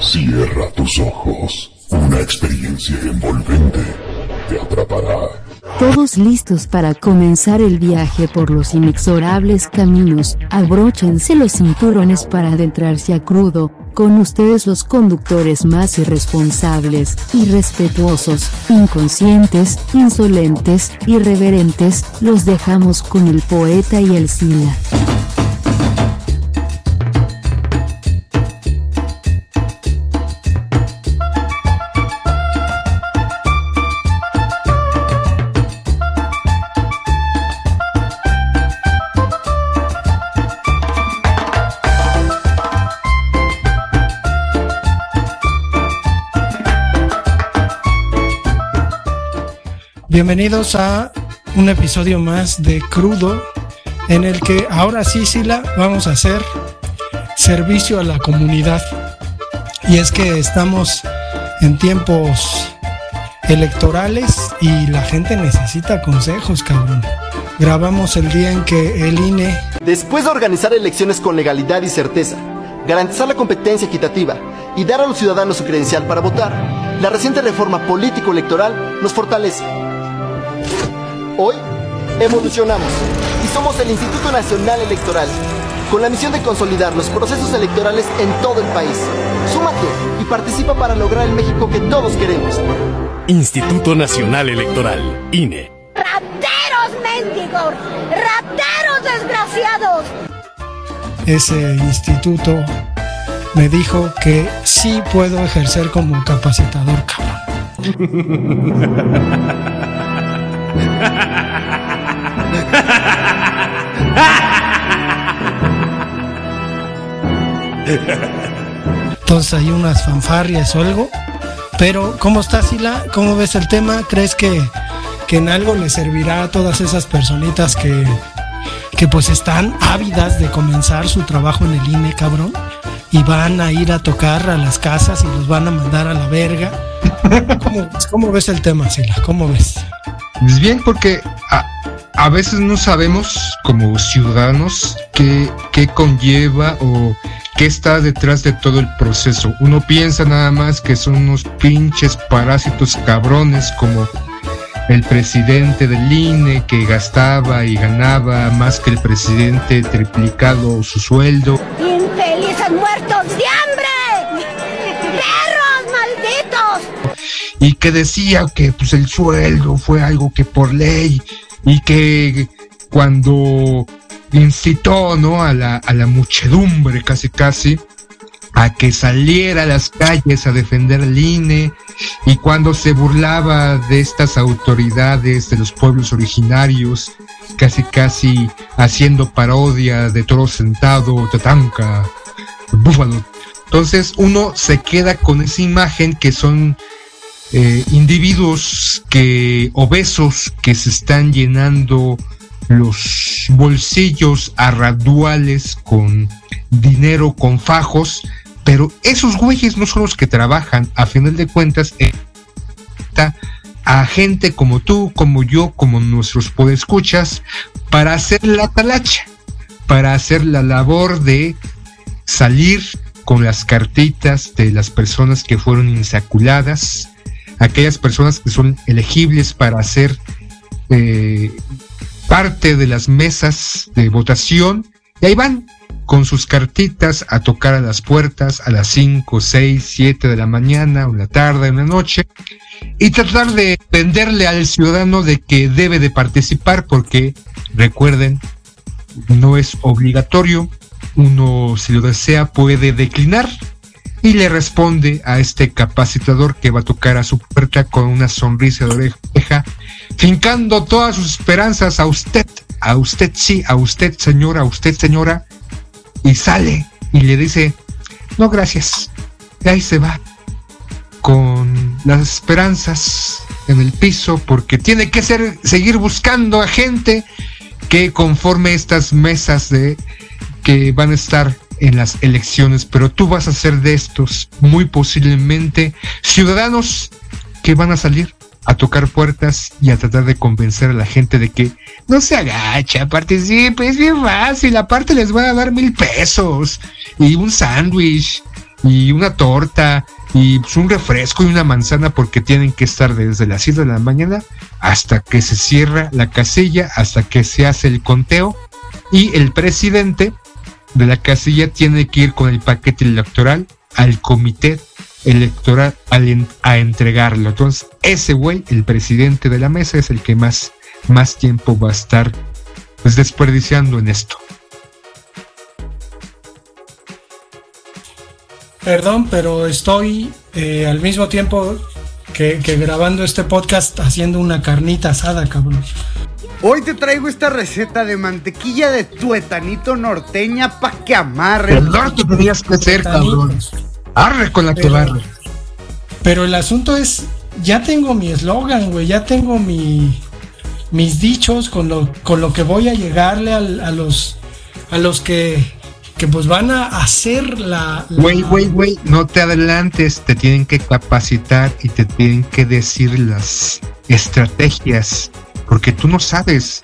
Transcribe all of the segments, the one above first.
Cierra tus ojos. Una experiencia envolvente te atrapará. Todos listos para comenzar el viaje por los inexorables caminos, abróchense los cinturones para adentrarse a crudo, con ustedes los conductores más irresponsables, irrespetuosos, inconscientes, insolentes, irreverentes, los dejamos con el poeta y el sila. Bienvenidos a un episodio más de Crudo, en el que ahora sí, Sila, vamos a hacer servicio a la comunidad. Y es que estamos en tiempos electorales y la gente necesita consejos, cabrón. Grabamos el día en que el INE... Después de organizar elecciones con legalidad y certeza, garantizar la competencia equitativa y dar a los ciudadanos su credencial para votar, la reciente reforma político-electoral nos fortalece Hoy evolucionamos y somos el Instituto Nacional Electoral, con la misión de consolidar los procesos electorales en todo el país. Súmate y participa para lograr el México que todos queremos. Instituto Nacional Electoral, INE. ¡Rateros mendigos! ¡Rateros desgraciados! Ese instituto me dijo que sí puedo ejercer como capacitador, cabrón. Entonces hay unas fanfarrias o algo. Pero, ¿cómo está Sila? ¿Cómo ves el tema? ¿Crees que, que en algo le servirá a todas esas personitas que, que pues están ávidas de comenzar su trabajo en el INE, cabrón? Y van a ir a tocar a las casas y los van a mandar a la verga. ¿Cómo, cómo ves el tema, Sila? ¿Cómo ves? Pues bien, porque a, a veces no sabemos como ciudadanos qué, qué conlleva o qué está detrás de todo el proceso. Uno piensa nada más que son unos pinches parásitos cabrones como el presidente del INE que gastaba y ganaba más que el presidente triplicado su sueldo. ¡Infelices muertos de hambre! ¡Perros malditos! Y que decía que pues el sueldo fue algo que por ley y que cuando incitó ¿no? a, la, a la muchedumbre casi casi a que saliera a las calles a defender el INE y cuando se burlaba de estas autoridades de los pueblos originarios, casi casi haciendo parodia de Toro Sentado, Tatanca, Búfalo. Entonces uno se queda con esa imagen que son eh, individuos que obesos que se están llenando los bolsillos arraduales con dinero, con fajos, pero esos güeyes no son los que trabajan, a final de cuentas, a gente como tú, como yo, como nuestros podescuchas, para hacer la talacha, para hacer la labor de salir con las cartitas de las personas que fueron insaculadas, aquellas personas que son elegibles para ser eh, parte de las mesas de votación y ahí van con sus cartitas a tocar a las puertas a las 5, 6, 7 de la mañana la tarde, la noche y tratar de venderle al ciudadano de que debe de participar porque recuerden no es obligatorio. Uno si lo desea puede declinar y le responde a este capacitador que va a tocar a su puerta con una sonrisa de oreja, fincando todas sus esperanzas a usted, a usted sí, a usted señora, a usted señora, y sale y le dice, no gracias, y ahí se va, con las esperanzas en el piso, porque tiene que ser, seguir buscando a gente que conforme estas mesas de que van a estar en las elecciones, pero tú vas a ser de estos, muy posiblemente, ciudadanos que van a salir a tocar puertas y a tratar de convencer a la gente de que no se agacha, participe, es bien fácil, aparte les van a dar mil pesos y un sándwich y una torta y pues, un refresco y una manzana porque tienen que estar desde las 7 de la mañana hasta que se cierra la casilla, hasta que se hace el conteo y el presidente de la casilla tiene que ir con el paquete electoral al comité electoral a entregarlo. Entonces, ese güey, el presidente de la mesa, es el que más, más tiempo va a estar pues, desperdiciando en esto. Perdón, pero estoy eh, al mismo tiempo que, grabando este podcast haciendo una carnita asada, cabrón. Hoy te traigo esta receta de mantequilla de tuetanito norteña pa' que amarre. El norte tenías que ser, cabrón. Arre con la que barre. Pero el asunto es, ya tengo mi eslogan, güey, ya tengo mi, mis dichos con lo, con lo que voy a llegarle a, los, a los que que pues van a hacer la... Güey, güey, güey, no te adelantes, te tienen que capacitar y te tienen que decir las estrategias, porque tú no sabes,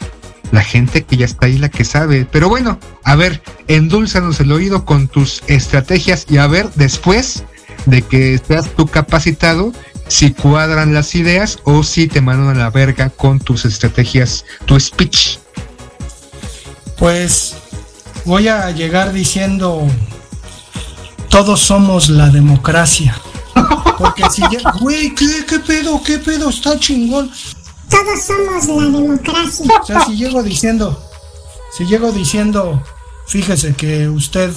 la gente que ya está ahí la que sabe. Pero bueno, a ver, endulzanos el oído con tus estrategias y a ver después de que seas tú capacitado si cuadran las ideas o si te mandan a la verga con tus estrategias, tu speech. Pues voy a llegar diciendo, todos somos la democracia. Porque si ya, güey, ¿qué, ¿qué pedo? ¿Qué pedo? Está chingón. Todos somos la democracia. O sea, si llego diciendo, si llego diciendo, fíjese que usted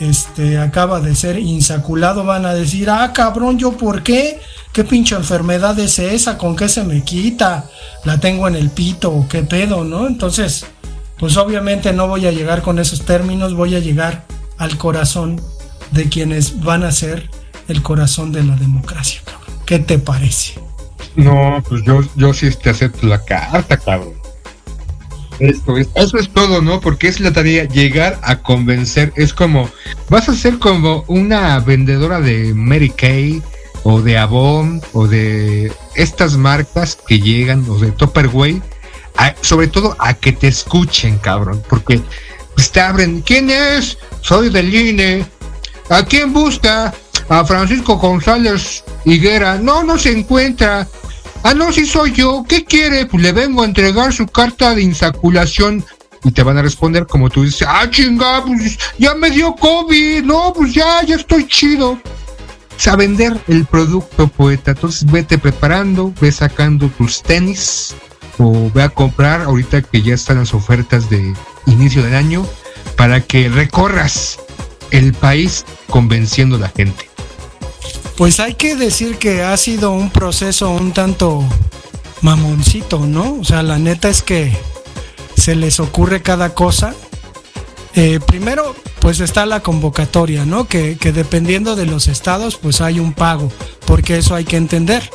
este acaba de ser insaculado, van a decir, ah, cabrón, ¿yo por qué? ¿Qué pinche enfermedad es esa? ¿Con qué se me quita? ¿La tengo en el pito? ¿Qué pedo, no? Entonces, pues obviamente no voy a llegar con esos términos, voy a llegar al corazón de quienes van a ser el corazón de la democracia, cabrón. ¿Qué te parece? No, pues yo, yo sí te acepto la carta, cabrón. Esto es, eso es todo, ¿no? Porque es la tarea llegar a convencer. Es como, vas a ser como una vendedora de Mary Kay o de Avon o de estas marcas que llegan o de Topperway sobre todo a que te escuchen, cabrón, porque pues, te abren, ¿quién es? Soy del INE. ¿A quién busca? A Francisco González Higuera. No, no se encuentra. Ah, no, si soy yo. ¿Qué quiere? Pues le vengo a entregar su carta de insaculación. Y te van a responder como tú dices, ah, chinga, pues ya me dio COVID. No, pues ya, ya estoy chido. O sea, vender el producto, poeta. Entonces vete preparando, ve sacando tus tenis, o ve a comprar ahorita que ya están las ofertas de inicio del año para que recorras el país convenciendo a la gente. Pues hay que decir que ha sido un proceso un tanto mamoncito, ¿no? O sea, la neta es que se les ocurre cada cosa. Eh, primero, pues está la convocatoria, ¿no? Que, que dependiendo de los estados, pues hay un pago, porque eso hay que entender.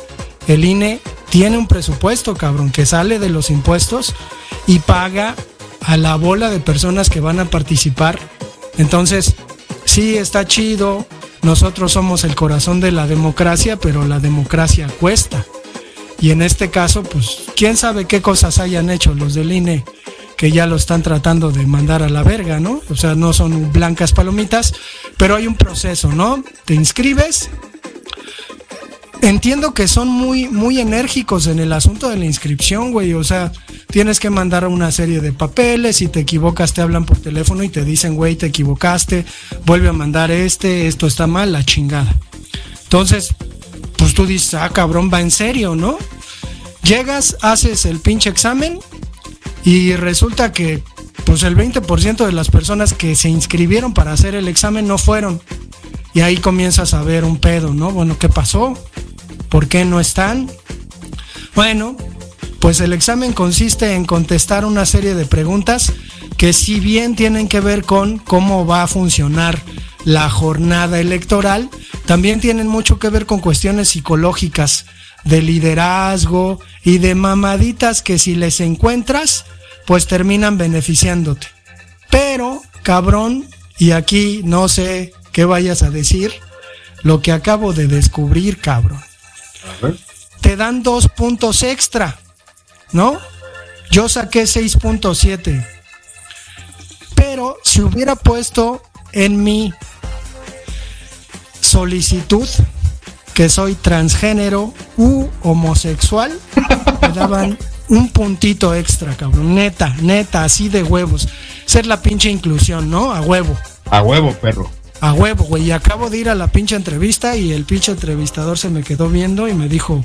El INE tiene un presupuesto, cabrón, que sale de los impuestos y paga a la bola de personas que van a participar. Entonces, sí, está chido. Nosotros somos el corazón de la democracia, pero la democracia cuesta. Y en este caso, pues, quién sabe qué cosas hayan hecho los del INE que ya lo están tratando de mandar a la verga, ¿no? O sea, no son blancas palomitas, pero hay un proceso, ¿no? Te inscribes, entiendo que son muy, muy enérgicos en el asunto de la inscripción, güey. O sea, tienes que mandar una serie de papeles. Si te equivocas, te hablan por teléfono y te dicen, güey, te equivocaste. Vuelve a mandar este, esto está mal, la chingada. Entonces, pues tú dices, ah, cabrón, va en serio, ¿no? Llegas, haces el pinche examen y resulta que, pues el 20% de las personas que se inscribieron para hacer el examen no fueron. Y ahí comienzas a ver un pedo, ¿no? Bueno, ¿qué pasó? ¿Por qué no están? Bueno, pues el examen consiste en contestar una serie de preguntas que si bien tienen que ver con cómo va a funcionar la jornada electoral, también tienen mucho que ver con cuestiones psicológicas de liderazgo y de mamaditas que si les encuentras, pues terminan beneficiándote. Pero, cabrón, y aquí no sé qué vayas a decir, lo que acabo de descubrir, cabrón. Te dan dos puntos extra, ¿no? Yo saqué 6.7. Pero si hubiera puesto en mi solicitud que soy transgénero u homosexual, me daban un puntito extra, cabrón. Neta, neta, así de huevos. Ser la pinche inclusión, ¿no? A huevo. A huevo, perro. A huevo, güey. Y acabo de ir a la pinche entrevista y el pinche entrevistador se me quedó viendo y me dijo,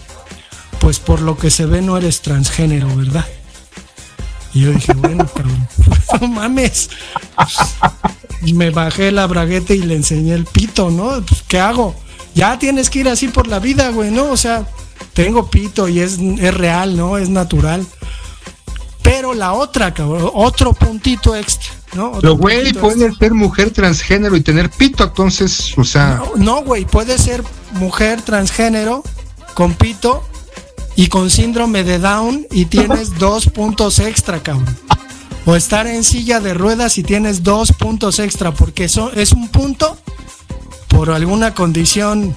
pues por lo que se ve no eres transgénero, ¿verdad? Y yo dije, bueno, cabrón, no mames. Y me bajé la bragueta y le enseñé el pito, ¿no? Pues, ¿Qué hago? Ya tienes que ir así por la vida, güey, ¿no? O sea, tengo pito y es, es real, ¿no? Es natural. Pero la otra, cabrón, otro puntito extra, ¿no? Otro Pero, güey, puede ser mujer transgénero y tener pito, entonces, o sea, No, güey, puede ser mujer transgénero con pito y con síndrome de Down y tienes dos puntos extra, cabrón. O estar en silla de ruedas y tienes dos puntos extra, porque eso es un punto por alguna condición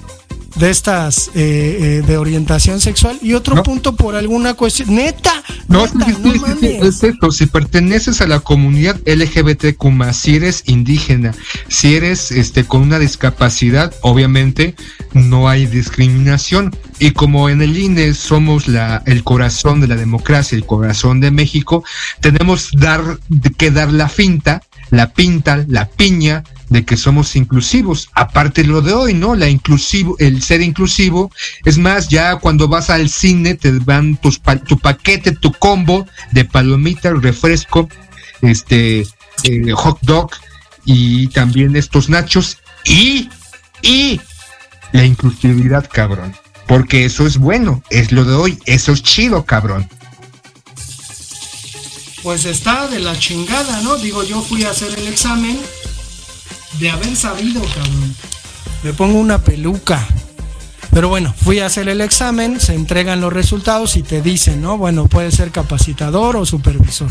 de estas eh, eh, de orientación sexual y otro No. punto por alguna cuestión. Neta, No, neta, sí, sí, no sí, sí, mames. es esto, si perteneces a la comunidad LGBTQ+, si eres indígena, si eres este con una discapacidad, obviamente no hay discriminación. Y como en el INE somos la, el corazón de la democracia, el corazón de México, tenemos dar, que dar la finta, la pinta, la piña de que somos inclusivos. Aparte lo de hoy, ¿no? La inclusivo, el ser inclusivo. Es más, ya cuando vas al cine te dan tus tu paquete, tu combo de palomitas, refresco, este, eh, hot dog y también estos nachos y, y la inclusividad, cabrón. Porque eso es bueno, es lo de hoy, eso es chido, cabrón. Pues está de la chingada, ¿no? Digo, yo fui a hacer el examen de haber sabido, cabrón. Me pongo una peluca. Pero bueno, fui a hacer el examen, se entregan los resultados y te dicen, ¿no? Bueno, puede ser capacitador o supervisor.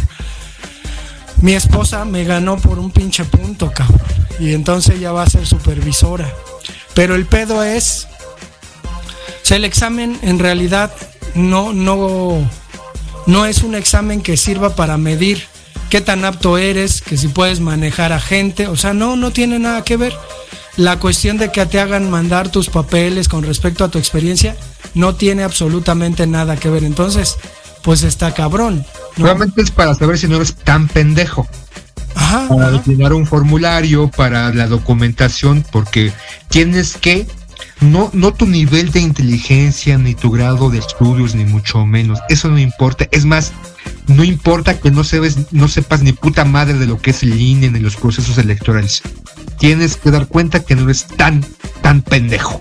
Mi esposa me ganó por un pinche punto, cabrón. Y entonces ya va a ser supervisora. Pero el pedo es. O sea, el examen en realidad no, no, no es un examen que sirva para medir qué tan apto eres, que si puedes manejar a gente, o sea, no, no tiene nada que ver. La cuestión de que te hagan mandar tus papeles con respecto a tu experiencia no tiene absolutamente nada que ver. Entonces, pues está cabrón. ¿no? Realmente es para saber si no eres tan pendejo. Ajá, para ajá. llenar un formulario, para la documentación, porque tienes que, no, no tu nivel de inteligencia, ni tu grado de estudios, ni mucho menos, eso no importa. Es más, no importa que no, sabes, no sepas ni puta madre de lo que es el INE ni los procesos electorales. Tienes que dar cuenta que no eres tan, tan pendejo.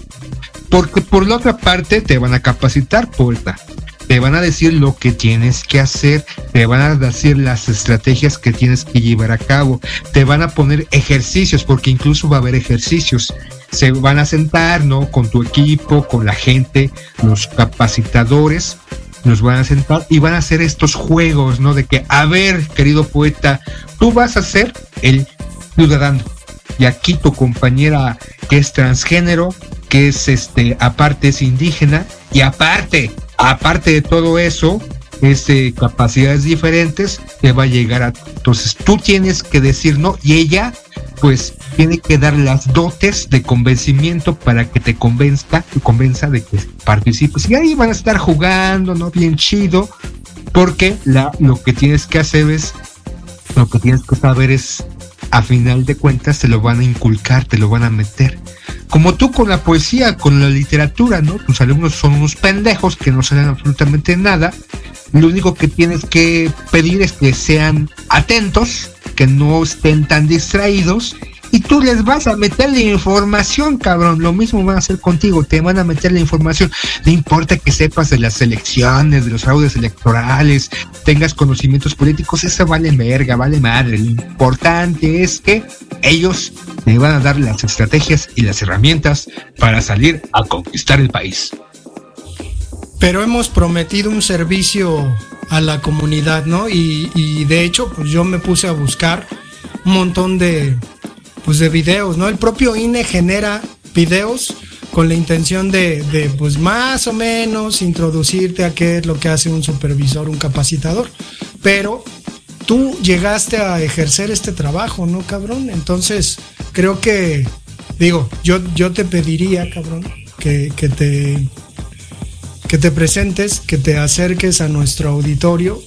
Porque por la otra parte te van a capacitar, puerta. Te van a decir lo que tienes que hacer, te van a decir las estrategias que tienes que llevar a cabo, te van a poner ejercicios, porque incluso va a haber ejercicios. Se van a sentar, ¿no? Con tu equipo, con la gente, los capacitadores, los van a sentar y van a hacer estos juegos, ¿no? De que, a ver, querido poeta, tú vas a ser el ciudadano. Y aquí tu compañera que es transgénero, que es este, aparte es indígena, y aparte, aparte de todo eso, es de capacidades diferentes, te va a llegar a. Entonces tú tienes que decir no, y ella, pues, tiene que dar las dotes de convencimiento para que te convenza, convenza de que participes. Y ahí van a estar jugando, ¿no? Bien chido, porque la, lo que tienes que hacer es, lo que tienes que saber es, a final de cuentas, te lo van a inculcar, te lo van a meter. Como tú con la poesía, con la literatura, ¿no? Tus alumnos son unos pendejos que no saben absolutamente nada. Lo único que tienes que pedir es que sean atentos, que no estén tan distraídos. Y tú les vas a meter la información, cabrón. Lo mismo van a hacer contigo, te van a meter la información. No importa que sepas de las elecciones, de los fraudes electorales, tengas conocimientos políticos, eso vale verga, vale madre. Lo importante es que ellos te van a dar las estrategias y las herramientas para salir a conquistar el país. pero hemos prometido un servicio a la comunidad, ¿no? Y, y de hecho, pues yo me puse a buscar un montón de, pues de videos, ¿no? El propio INE genera videos con la intención de, de, pues más o menos introducirte a qué es lo que hace un supervisor, un capacitador. Pero tú llegaste a ejercer este trabajo, ¿no, cabrón? Entonces, creo que digo, yo, yo te pediría, cabrón, que, que te que te presentes, que te acerques a nuestro auditorio,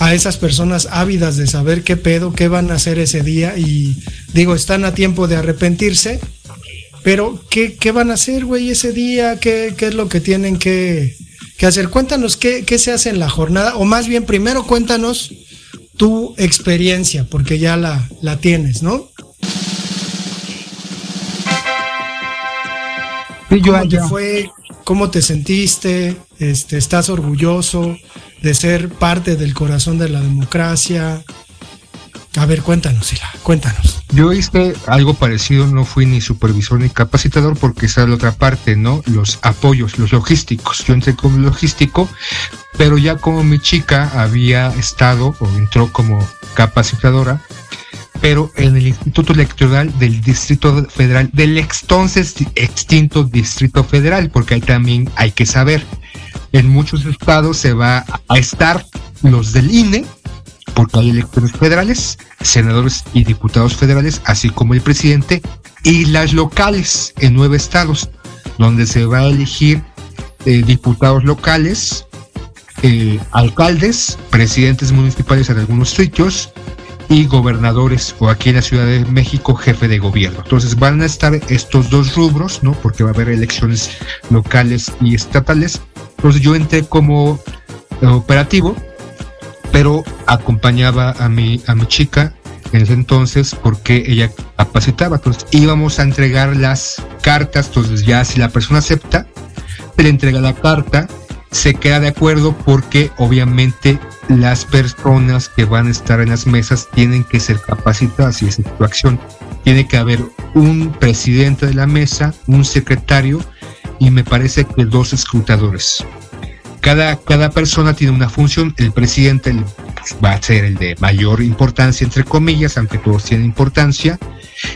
a esas personas ávidas de saber qué pedo, qué van a hacer ese día y digo, están a tiempo de arrepentirse, pero ¿qué, qué van a hacer, güey, ese día? ¿Qué, ¿Qué, es lo que tienen que, que hacer? Cuéntanos qué, qué se hace en la jornada, o más bien primero cuéntanos tu experiencia, porque ya la, la tienes, ¿no? ¿Cómo te fue? ¿Cómo te sentiste? Este, ¿Estás orgulloso de ser parte del corazón de la democracia? A ver, cuéntanos, Sila, cuéntanos. Yo hice algo parecido, no fui ni supervisor ni capacitador porque esa es la otra parte, ¿no? Los apoyos, los logísticos. Yo entré como logístico, pero ya como mi chica había estado o entró como capacitadora, pero en el Instituto Electoral del Distrito Federal, del entonces extinto Distrito Federal, porque ahí también hay que saber, en muchos estados se va a estar los del INE, porque hay electores federales, senadores y diputados federales, así como el presidente, y las locales en nueve estados, donde se va a elegir eh, diputados locales, eh, alcaldes, presidentes municipales en algunos sitios, y gobernadores o aquí en la Ciudad de México jefe de gobierno. Entonces van a estar estos dos rubros, ¿no? Porque va a haber elecciones locales y estatales. Entonces yo entré como operativo, pero acompañaba a mi, a mi chica en ese entonces porque ella capacitaba. Entonces íbamos a entregar las cartas, entonces ya si la persona acepta, le entrega la carta, se queda de acuerdo porque obviamente las personas que van a estar en las mesas tienen que ser capacitadas y es tu acción. Tiene que haber un presidente de la mesa, un secretario y me parece que dos escrutadores. Cada, cada persona tiene una función, el presidente va a ser el de mayor importancia, entre comillas, aunque todos tienen importancia.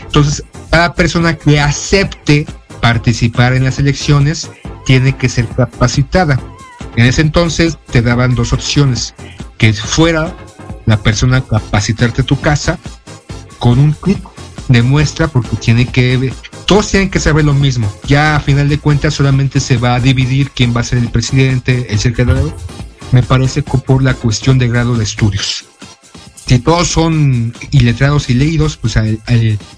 Entonces, cada persona que acepte participar en las elecciones tiene que ser capacitada. En ese entonces te daban dos opciones, que fuera la persona capacitarte tu casa con un clic de muestra porque tiene que todos tienen que saber lo mismo. Ya a final de cuentas solamente se va a dividir quién va a ser el presidente, el secretario. Me parece que por la cuestión de grado de estudios. Si todos son iletrados y leídos, pues el,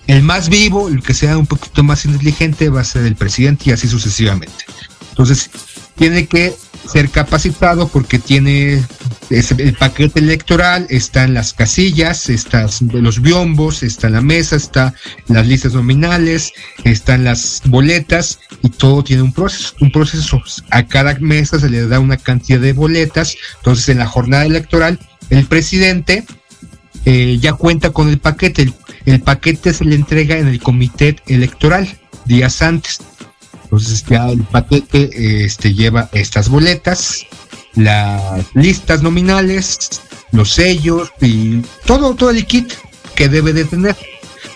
el más vivo, el que sea un poquito más inteligente, va a ser el presidente y así sucesivamente. Entonces, tiene que ser capacitado porque tiene el paquete electoral, están las casillas, están los biombos, está la mesa, está las listas nominales, están las boletas y todo tiene un proceso, un proceso. A cada mesa se le da una cantidad de boletas, entonces en la jornada electoral el presidente eh, ya cuenta con el paquete, el, el paquete se le entrega en el comité electoral días antes. Entonces ya el paquete este, lleva estas boletas, las listas nominales, los sellos y todo, todo el kit que debe de tener.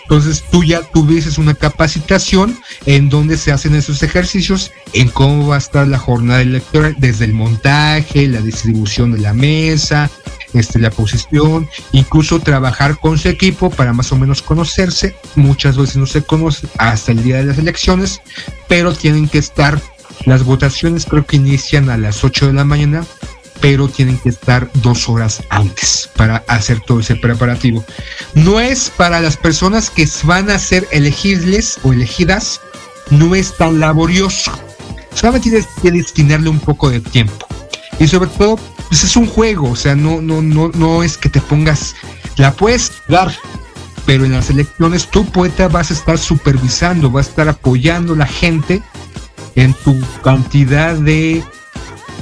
Entonces tú ya tuvieses una capacitación en donde se hacen esos ejercicios, en cómo va a estar la jornada electoral, desde el montaje, la distribución de la mesa, este, la posición, incluso trabajar con su equipo para más o menos conocerse. Muchas veces no se conoce hasta el día de las elecciones, pero tienen que estar, las votaciones creo que inician a las 8 de la mañana, pero tienen que estar dos horas antes para hacer todo ese preparativo. No es para las personas que van a ser elegibles o elegidas, no es tan laborioso. Solamente tienes que destinarle un poco de tiempo. Y sobre todo pues es un juego, o sea, no, no, no, no es que te pongas, la puedes dar, pero en las elecciones tu poeta vas a estar supervisando, vas a estar apoyando a la gente en tu cantidad de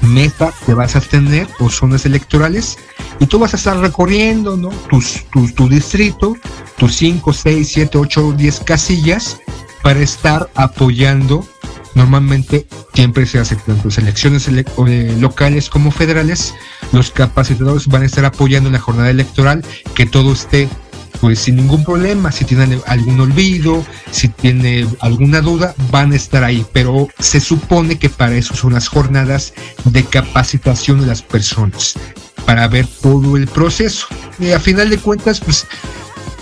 meta que vas a tener o zonas electorales y tú vas a estar recorriendo ¿no? tus, tu distrito, tus 5, 6, 7, 8, 10 casillas para estar apoyando Normalmente siempre se hace tanto elecciones eh, locales como federales. Los capacitadores van a estar apoyando en la jornada electoral que todo esté pues sin ningún problema, si tienen algún olvido, si tiene alguna duda, van a estar ahí, pero se supone que para eso son las jornadas de capacitación de las personas, para ver todo el proceso. Y a final de cuentas, pues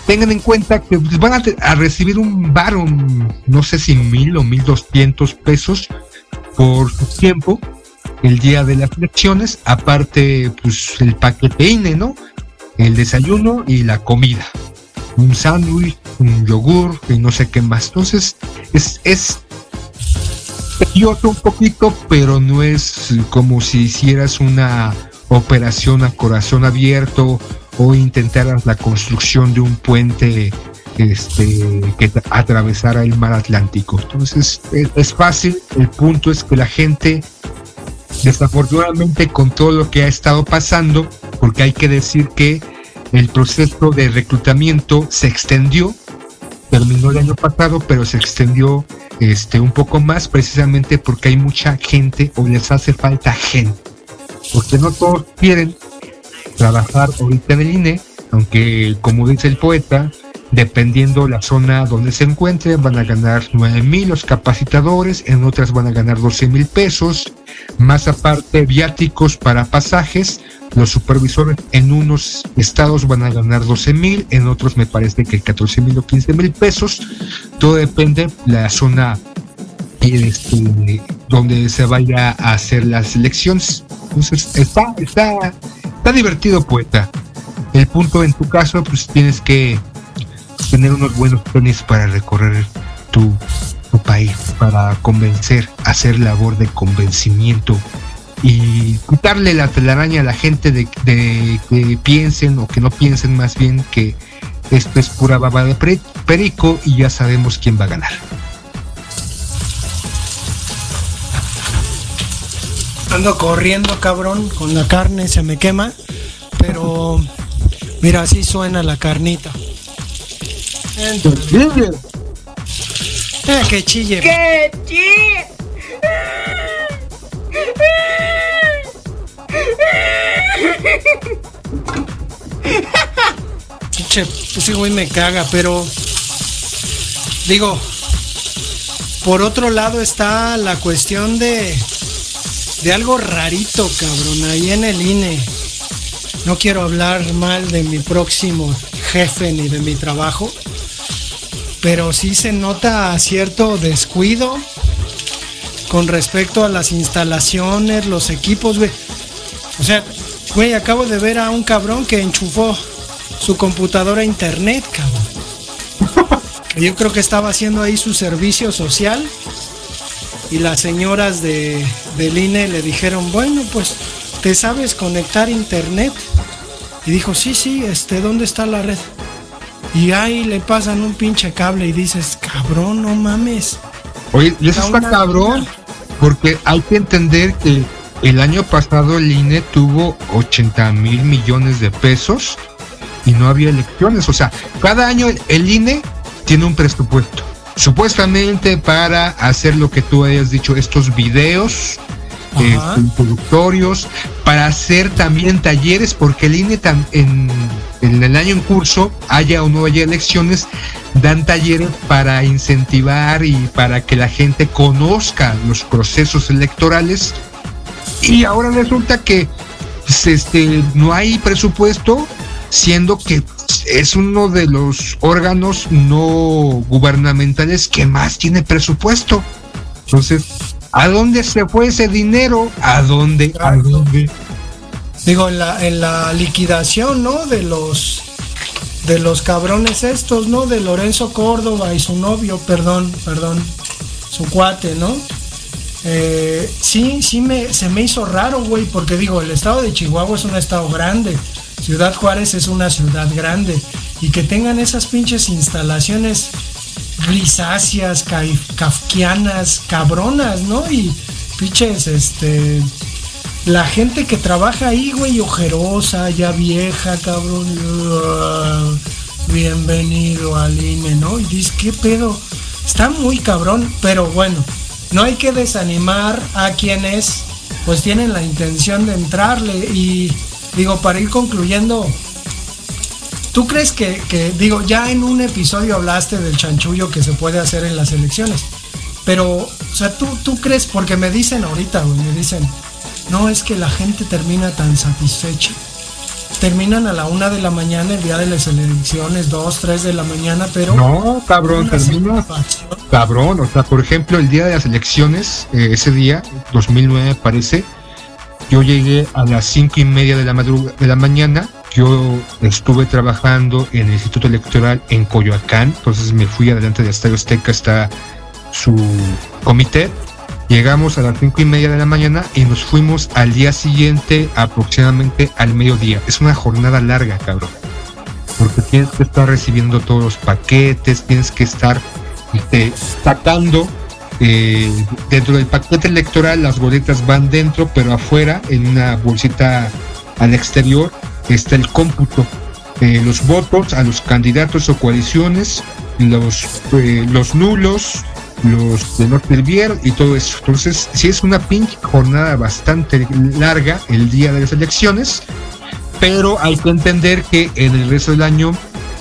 tengan en cuenta que pues, van a, a recibir un bar, un, no sé si mil o mil doscientos pesos por su tiempo el día de las elecciones, aparte pues el paquete INE, ¿no? El desayuno y la comida. Un sándwich, un yogur y no sé qué más. Entonces, es, es un poquito, pero no es como si hicieras una operación a corazón abierto o intentaras la construcción de un puente este, que atravesara el mar Atlántico. Entonces es, es, fácil, el punto es que la gente, desafortunadamente con todo lo que ha estado pasando, porque hay que decir que el proceso de reclutamiento se extendió, terminó el año pasado, pero se extendió este, un poco más precisamente porque hay mucha gente o les hace falta gente. Porque no todos quieren trabajar ahorita en el INE, aunque como dice el poeta, dependiendo la zona donde se encuentren, van a ganar 9 mil los capacitadores, en otras van a ganar 12 mil pesos, más aparte viáticos para pasajes, los supervisores en unos estados van a ganar 12 mil, en otros me parece que 14 mil o 15 mil pesos, todo depende de la zona este, donde se vaya a hacer las elecciones. Entonces, está, está, está divertido, poeta. El punto en tu caso, pues tienes que tener unos buenos planes para recorrer tu, tu país, para convencer, hacer labor de convencimiento y quitarle la telaraña a la gente de, de, que piensen o que no piensen más bien que esto es pura baba de perico y ya sabemos quién va a ganar. Ando corriendo, cabrón, con la carne se me quema, pero mira, así suena la carnita. Entonces, eh, que chille. ¡Que chille! Che, ese güey me caga, pero digo, por otro lado está la cuestión de de algo rarito, cabrón, ahí en el INE. No quiero hablar mal de mi próximo jefe ni de mi trabajo, pero sí se nota cierto descuido con respecto a las instalaciones, los equipos, güey. O sea, güey, acabo de ver a un cabrón que enchufó su computadora a internet, cabrón. Yo creo que estaba haciendo ahí su servicio social. Y las señoras de, del INE le dijeron, bueno, pues, ¿te sabes conectar internet? Y dijo, sí, sí, este, ¿dónde está la red? Y ahí le pasan un pinche cable y dices, cabrón, no mames. Oye, y eso está cabrón, porque hay que entender que el año pasado el INE tuvo 80 mil millones de pesos y no había elecciones. O sea, cada año el INE tiene un presupuesto. Supuestamente para hacer lo que tú hayas dicho, estos videos eh, introductorios, para hacer también talleres, porque el INE tam, en, en, el año en curso, haya o no haya elecciones, dan talleres para incentivar y para que la gente conozca los procesos electorales. Y ahora resulta que pues, este, no hay presupuesto, siendo que es uno de los órganos no gubernamentales que más tiene presupuesto. Entonces, ¿a dónde se fue ese dinero? ¿A dónde? ¿A dónde? Digo, en la, en la liquidación, ¿no? De los de los cabrones estos, ¿no? De Lorenzo Córdoba y su novio, perdón, perdón, su cuate, ¿no? Eh, sí, sí me, se me hizo raro, güey, porque digo, el estado de Chihuahua es un estado grande, Ciudad Juárez es una ciudad grande y que tengan esas pinches instalaciones grisáceas, kafkianas, cabronas, ¿no? Y pinches, este, la gente que trabaja ahí, güey, ojerosa, ya vieja, cabrón. Uh, bienvenido al INE, ¿no? Y dices, ¿qué pedo? Está muy cabrón, pero bueno, no hay que desanimar a quienes pues tienen la intención de entrarle y digo, para ir concluyendo, ¿tú crees que, que, digo, ya en un episodio hablaste del chanchullo que se puede hacer en las elecciones? Pero, o sea, ¿tú, tú crees, porque me dicen ahorita, güey, me dicen, no es que la gente termina tan satisfecha. terminan a la una de la mañana el día de las elecciones, dos, tres de la mañana, pero... No, cabrón, termina... Cabrón, o sea, por ejemplo, el día de las elecciones, eh, ese día, 2009 parece, yo llegué a las cinco y media de la, de la mañana, yo estuve trabajando en el Instituto Electoral en Coyoacán, entonces me fui adelante de Estadio Azteca, está su comité, Llegamos a las cinco y media de la mañana y nos fuimos al día siguiente aproximadamente al mediodía. Es una jornada larga, cabrón. Porque tienes que estar recibiendo todos los paquetes, tienes que estar este, sacando eh, dentro del paquete electoral las boletas van dentro, pero afuera, en una bolsita al exterior, está el cómputo. los votos a los candidatos o coaliciones, los, eh, los nulos, los de no sirvieron y todo eso. Entonces, si es una pinche jornada bastante larga el día de las elecciones, pero hay que entender que en el resto del año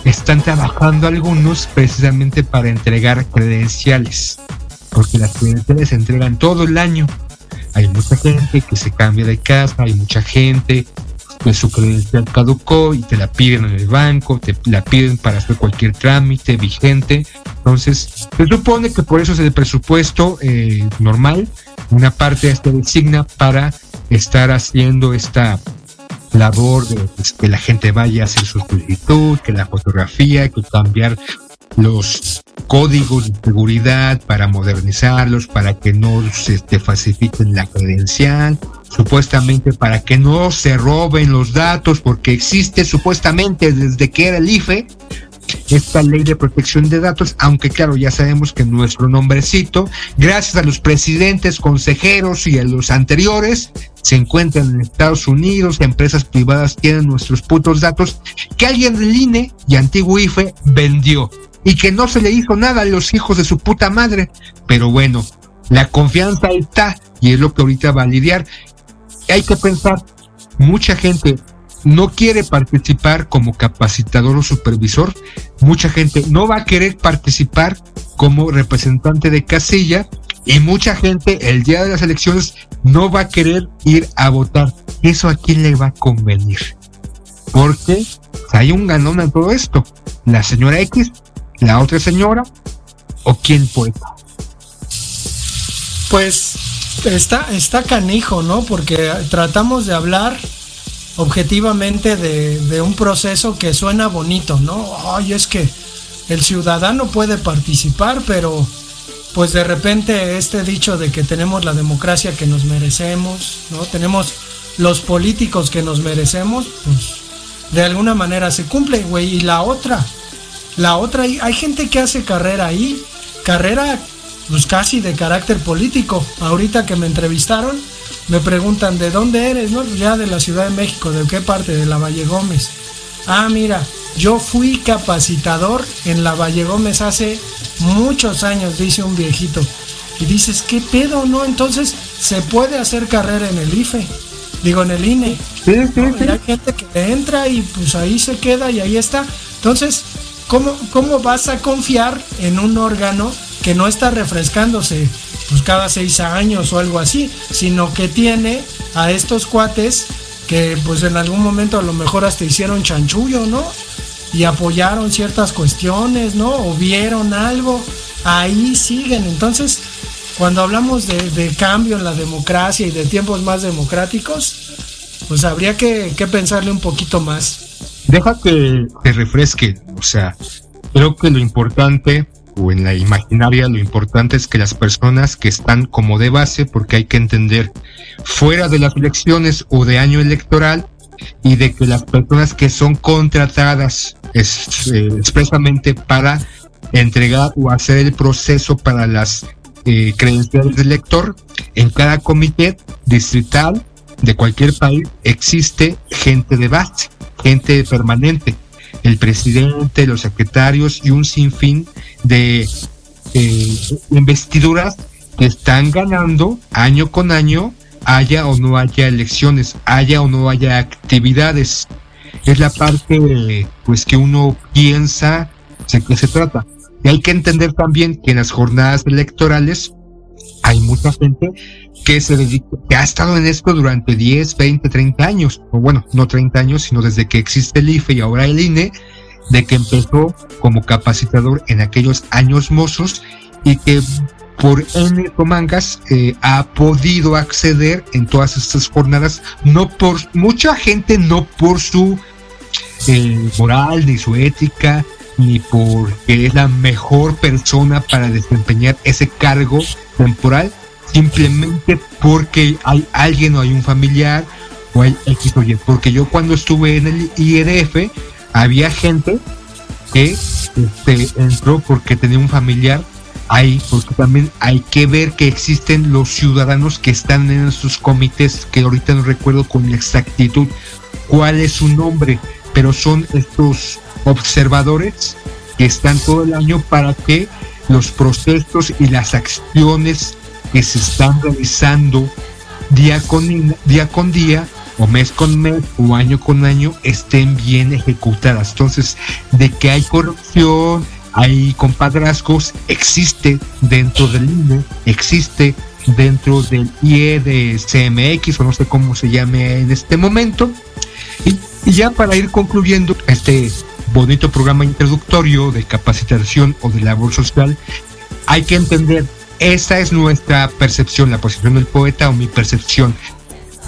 están trabajando algunos precisamente para entregar credenciales, porque las credenciales se entregan todo el año. Hay mucha gente que se cambia de casa, hay mucha gente que su credencial caducó y te la piden en el banco, te la piden para hacer cualquier trámite vigente. Entonces, se supone que por eso es el presupuesto eh, normal, una parte se designa para estar haciendo esta labor de pues, que la gente vaya a hacer su solicitud, que la fotografía, que cambiar los códigos de seguridad para modernizarlos, para que no se te falsifiquen la credencial, supuestamente para que no se roben los datos, porque existe supuestamente desde que era el IFE esta ley de protección de datos, aunque claro, ya sabemos que nuestro nombrecito, gracias a los presidentes, consejeros y a los anteriores, se encuentran en Estados Unidos, empresas privadas tienen nuestros putos datos, que alguien del INE y antiguo IFE vendió y que no se le hizo nada a los hijos de su puta madre. Pero bueno, la confianza está y es lo que ahorita va a lidiar. Hay que pensar, mucha gente no quiere participar como capacitador o supervisor, mucha gente no va a querer participar como representante de casilla y mucha gente el día de las elecciones no va a querer ir a votar. ¿Eso a quién le va a convenir? Porque hay un ganón en todo esto. La señora X, la otra señora o quién puede. Pues está, está canijo, ¿no? Porque tratamos de hablar objetivamente de, un proceso que suena bonito, ¿no? Ay, es que el ciudadano puede participar, pero pues de repente este dicho de que tenemos la democracia que nos merecemos, ¿no? Tenemos los políticos que nos merecemos, pues de alguna manera se cumple, güey. Y la otra, la otra, hay gente que hace carrera ahí, carrera pues casi de carácter político. Ahorita que me entrevistaron, me preguntan, ¿de dónde eres? No, ya de la Ciudad de México, ¿de qué parte? De la Valle Gómez. Ah, mira, yo fui capacitador en la Valle Gómez hace muchos años, dice un viejito. Y dices, ¿qué pedo, no? Entonces, se puede hacer carrera en el IFE, digo, en el INE. Sí, sí, Hay gente que entra y pues ahí se queda y ahí está. Entonces, ¿cómo, ¿cómo vas a confiar en un órgano que no está refrescándose? pues cada seis años o algo así, sino que tiene a estos cuates que pues en algún momento a lo mejor hasta hicieron chanchullo, ¿no? Y apoyaron ciertas cuestiones, ¿no? O vieron algo, ahí siguen. Entonces, cuando hablamos de, cambio en la democracia y de tiempos más democráticos, pues habría que, que pensarle un poquito más. Deja que te refresque, o sea, creo que lo importante o en la imaginaria, lo importante es que las personas que están como de base, porque hay que entender, fuera de las elecciones o de año electoral, y de que las personas que son contratadas eh, expresamente para entregar o hacer el proceso para las eh, credenciales del elector, en cada comité distrital de cualquier país existe gente de base, gente permanente el presidente, los secretarios y un sinfín de eh, investiduras que están ganando año con año, haya o no haya elecciones, haya o no haya actividades. Es la parte pues que uno piensa de qué se trata. Y hay que entender también que en las jornadas electorales hay mucha gente que se dedica, que ha estado en esto durante 10, 20, 30 años, o bueno, no 30 años, sino desde que existe el IFE y ahora el INE, de que empezó como capacitador en aquellos años mozos y que por N mangas eh, ha podido acceder en todas estas jornadas, no por mucha gente, no por su eh, moral, ni su ética, ni porque es la mejor persona para desempeñar ese cargo temporal, simplemente porque hay alguien o hay un familiar o hay X o Y. Porque yo cuando estuve en el IEDF, había gente que este, entró porque tenía un familiar ahí, porque también hay que ver que existen los ciudadanos que están en esos comités, que ahorita no recuerdo con exactitud cuál es su nombre, pero son estos observadores que están todo el año para que los procesos y las acciones que se están realizando día con día, con día o mes con mes o año con año estén bien ejecutadas. Entonces, de que hay corrupción, hay compadrazgos, existe dentro del INE, existe dentro del IE de CMX o no sé cómo se llame en este momento. Y, y ya para ir concluyendo este bonito programa introductorio de capacitación o de labor social, hay que entender, esa es nuestra percepción, la posición del poeta o mi percepción.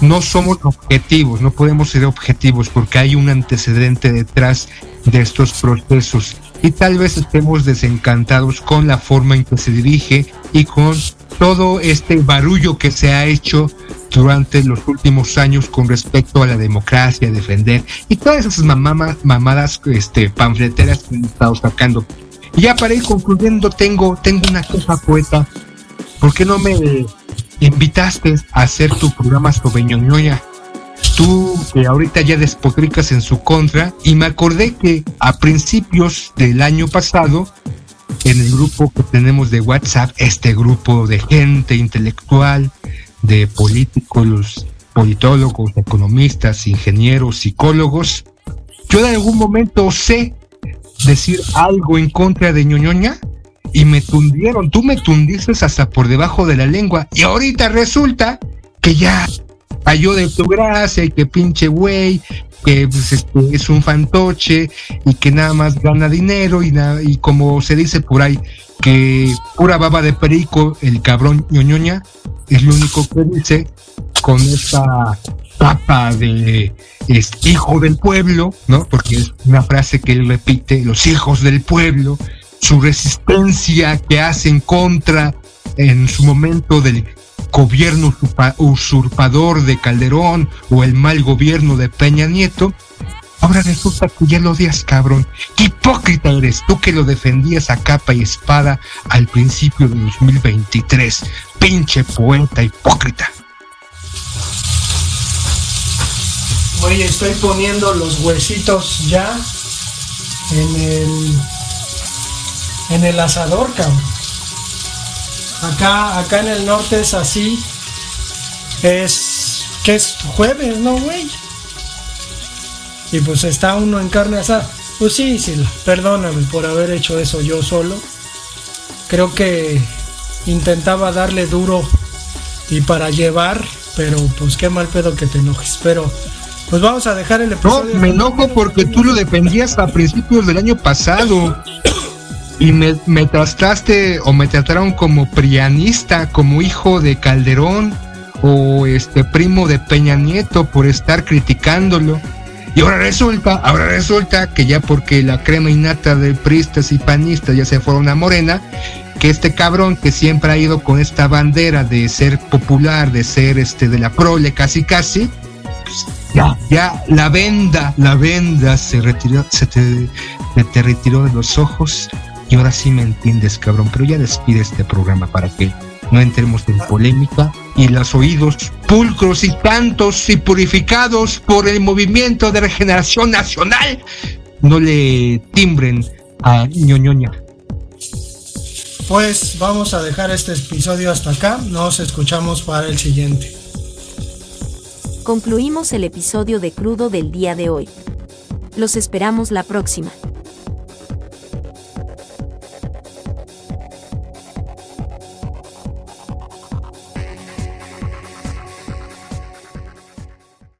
No somos objetivos, no podemos ser objetivos porque hay un antecedente detrás de estos procesos y tal vez estemos desencantados con la forma en que se dirige y con todo este barullo que se ha hecho durante los últimos años con respecto a la democracia, defender y todas esas mamadas este, panfleteras que han estado sacando. Y ya para ir concluyendo, tengo, tengo una cosa poeta. ¿Por qué no me invitaste a hacer tu programa sobre ñoñoña? Tú que ahorita ya despotricas en su contra y me acordé que a principios del año pasado en el grupo que tenemos de WhatsApp, este grupo de gente intelectual, de políticos, politólogos, economistas, ingenieros, psicólogos, yo en algún momento sé decir algo en contra de ñoñoña y me tundieron, tú me tundiste hasta por debajo de la lengua. Y ahorita resulta que ya cayó de tu gracia y que pinche güey, que pues, este, es un fantoche y que nada más gana dinero y, y como se dice por ahí, que pura baba de perico, el cabrón ñoñoña, es lo único que dice con esta tapa de hijo del pueblo, ¿no? Porque es una frase que él repite, los hijos del pueblo, su resistencia que hace en contra en su momento del gobierno usurpador de Calderón o el mal gobierno de Peña Nieto, ahora resulta que ya lo odias, cabrón. ¡Qué hipócrita eres! Tú que lo defendías a capa y espada al principio de 2023. Pinche poeta hipócrita. Oye, estoy poniendo los huesitos ya en el en el asador, cabrón. Acá, acá en el norte es así. Es que es jueves, ¿no, güey? Y pues está uno en carne asada. Pues sí, sí, perdóname por haber hecho eso yo solo. Creo que intentaba darle duro y para llevar, pero pues qué mal pedo que te enojes. Pero pues vamos a dejar el episodio. No, me enojo porque tú lo defendías a principios del año pasado y me, me trataste o me trataron como prianista, como hijo de Calderón o este primo de Peña Nieto por estar criticándolo. Y ahora resulta, ahora resulta que ya porque la crema innata de pristas y panistas ya se fueron a Morena, que este cabrón que siempre ha ido con esta bandera de ser popular, de ser este de la prole casi casi, ya, ya la venda, la venda se retiró, se te, retiró de los ojos y ahora sí me entiendes, cabrón, pero ya despide este programa para que no entremos en polémica y los oídos pulcros y tantos y purificados por el movimiento de regeneración nacional no le timbren a ñoñoña. Pues vamos a dejar este episodio hasta acá, nos escuchamos para el siguiente. Concluimos el episodio de Crudo del día de hoy. Los esperamos la próxima.